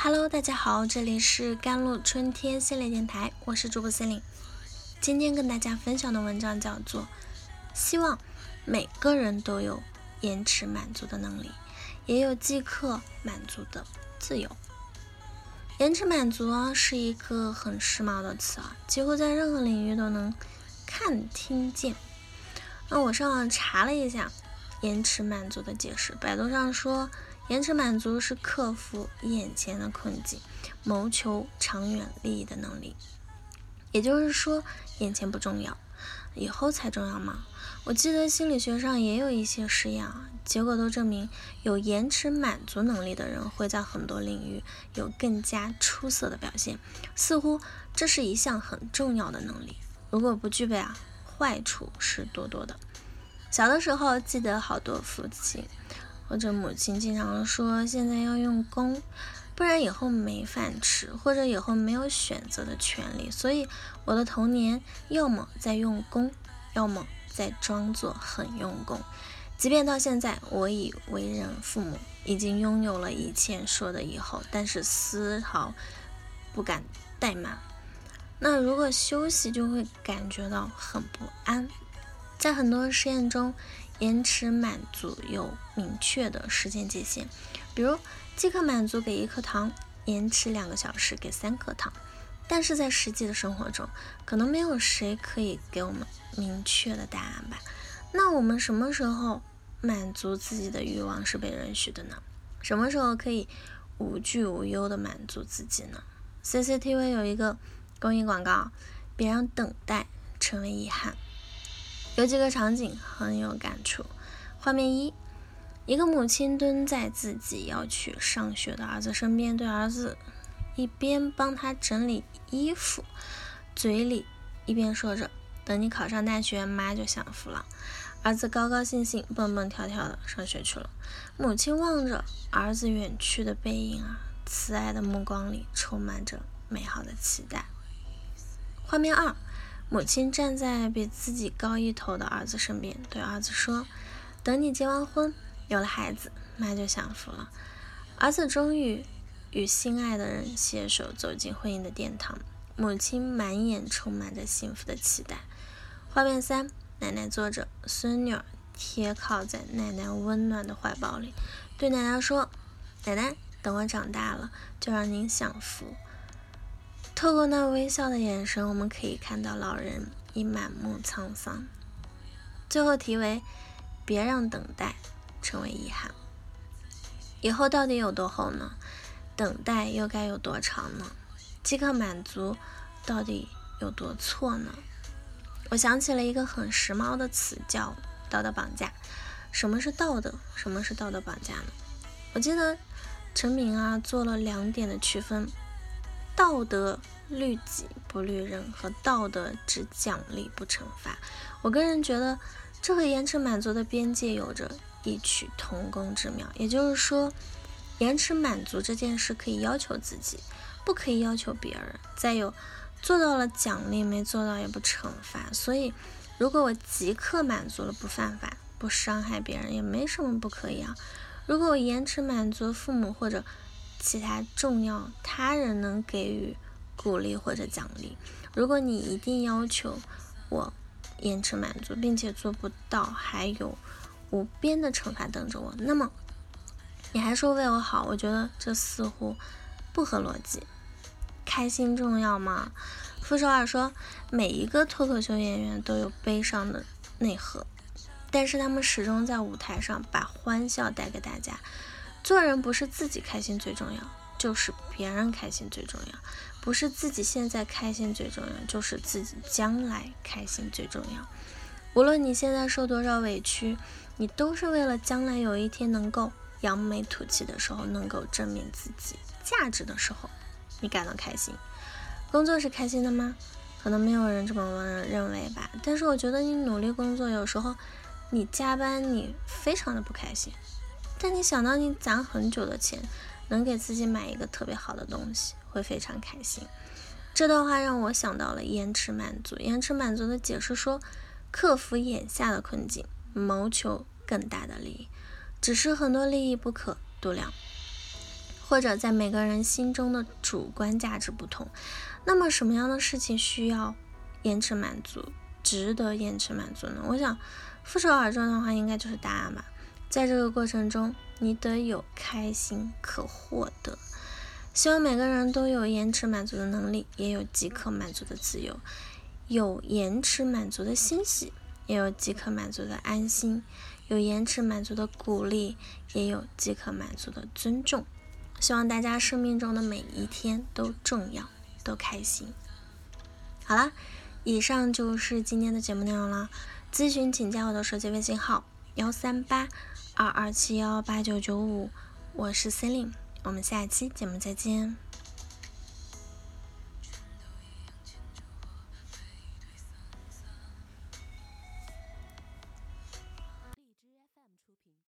Hello，大家好，这里是甘露春天系列电台，我是主播森林。今天跟大家分享的文章叫做《希望每个人都有延迟满足的能力，也有即刻满足的自由》。延迟满足啊，是一个很时髦的词啊，几乎在任何领域都能看听见。那我上网查了一下延迟满足的解释，百度上说。延迟满足是克服眼前的困境，谋求长远利益的能力。也就是说，眼前不重要，以后才重要吗？我记得心理学上也有一些实验啊，结果都证明，有延迟满足能力的人会在很多领域有更加出色的表现。似乎这是一项很重要的能力。如果不具备啊，坏处是多多的。小的时候记得好多父亲。或者母亲经常说，现在要用功，不然以后没饭吃，或者以后没有选择的权利。所以我的童年要么在用功，要么在装作很用功。即便到现在，我已为人父母，已经拥有了一切说的以后，但是丝毫不敢怠慢。那如果休息，就会感觉到很不安。在很多实验中。延迟满足有明确的时间界限，比如即刻满足给一颗糖，延迟两个小时给三颗糖。但是在实际的生活中，可能没有谁可以给我们明确的答案吧？那我们什么时候满足自己的欲望是被允许的呢？什么时候可以无惧无忧的满足自己呢？CCTV 有一个公益广告，别让等待成为遗憾。有几个场景很有感触。画面一，一个母亲蹲在自己要去上学的儿子身边，对儿子一边帮他整理衣服，嘴里一边说着：“等你考上大学，妈就享福了。”儿子高高兴兴、蹦蹦跳跳的上学去了。母亲望着儿子远去的背影啊，慈爱的目光里充满着美好的期待。画面二。母亲站在比自己高一头的儿子身边，对儿子说：“等你结完婚，有了孩子，妈就享福了。”儿子终于与心爱的人携手走进婚姻的殿堂，母亲满眼充满着幸福的期待。画面三，奶奶坐着，孙女儿贴靠在奶奶温暖的怀抱里，对奶奶说：“奶奶，等我长大了，就让您享福。”透过那微笑的眼神，我们可以看到老人已满目沧桑。最后题为：别让等待成为遗憾。以后到底有多厚呢？等待又该有多长呢？即刻满足到底有多错呢？我想起了一个很时髦的词，叫道德绑架。什么是道德？什么是道德绑架呢？我记得陈明啊做了两点的区分。道德律己不律人和道德只奖励不惩罚，我个人觉得这和延迟满足的边界有着异曲同工之妙。也就是说，延迟满足这件事可以要求自己，不可以要求别人。再有，做到了奖励，没做到也不惩罚。所以，如果我即刻满足了，不犯法，不伤害别人，也没什么不可以啊。如果我延迟满足父母或者其他重要他人能给予鼓励或者奖励。如果你一定要求我延迟满足，并且做不到，还有无边的惩罚等着我，那么你还说为我好？我觉得这似乎不合逻辑。开心重要吗？傅首尔说，每一个脱口秀演员都有悲伤的内核，但是他们始终在舞台上把欢笑带给大家。做人不是自己开心最重要，就是别人开心最重要；不是自己现在开心最重要，就是自己将来开心最重要。无论你现在受多少委屈，你都是为了将来有一天能够扬眉吐气的时候，能够证明自己价值的时候，你感到开心。工作是开心的吗？可能没有人这么认为吧。但是我觉得你努力工作，有时候你加班，你非常的不开心。但你想到你攒很久的钱，能给自己买一个特别好的东西，会非常开心。这段话让我想到了延迟满足。延迟满足的解释说，克服眼下的困境，谋求更大的利益。只是很多利益不可度量。或者在每个人心中的主观价值不同。那么什么样的事情需要延迟满足，值得延迟满足呢？我想，负手而中的话，应该就是答案吧。在这个过程中，你得有开心可获得。希望每个人都有延迟满足的能力，也有即刻满足的自由，有延迟满足的欣喜，也有即刻满足的安心，有延迟满足的鼓励，也有即刻满足的尊重。希望大家生命中的每一天都重要，都开心。好了，以上就是今天的节目内容了。咨询请加我的手机微信号：幺三八二二七幺八九九五，我是 Celine。我们下期节目再见。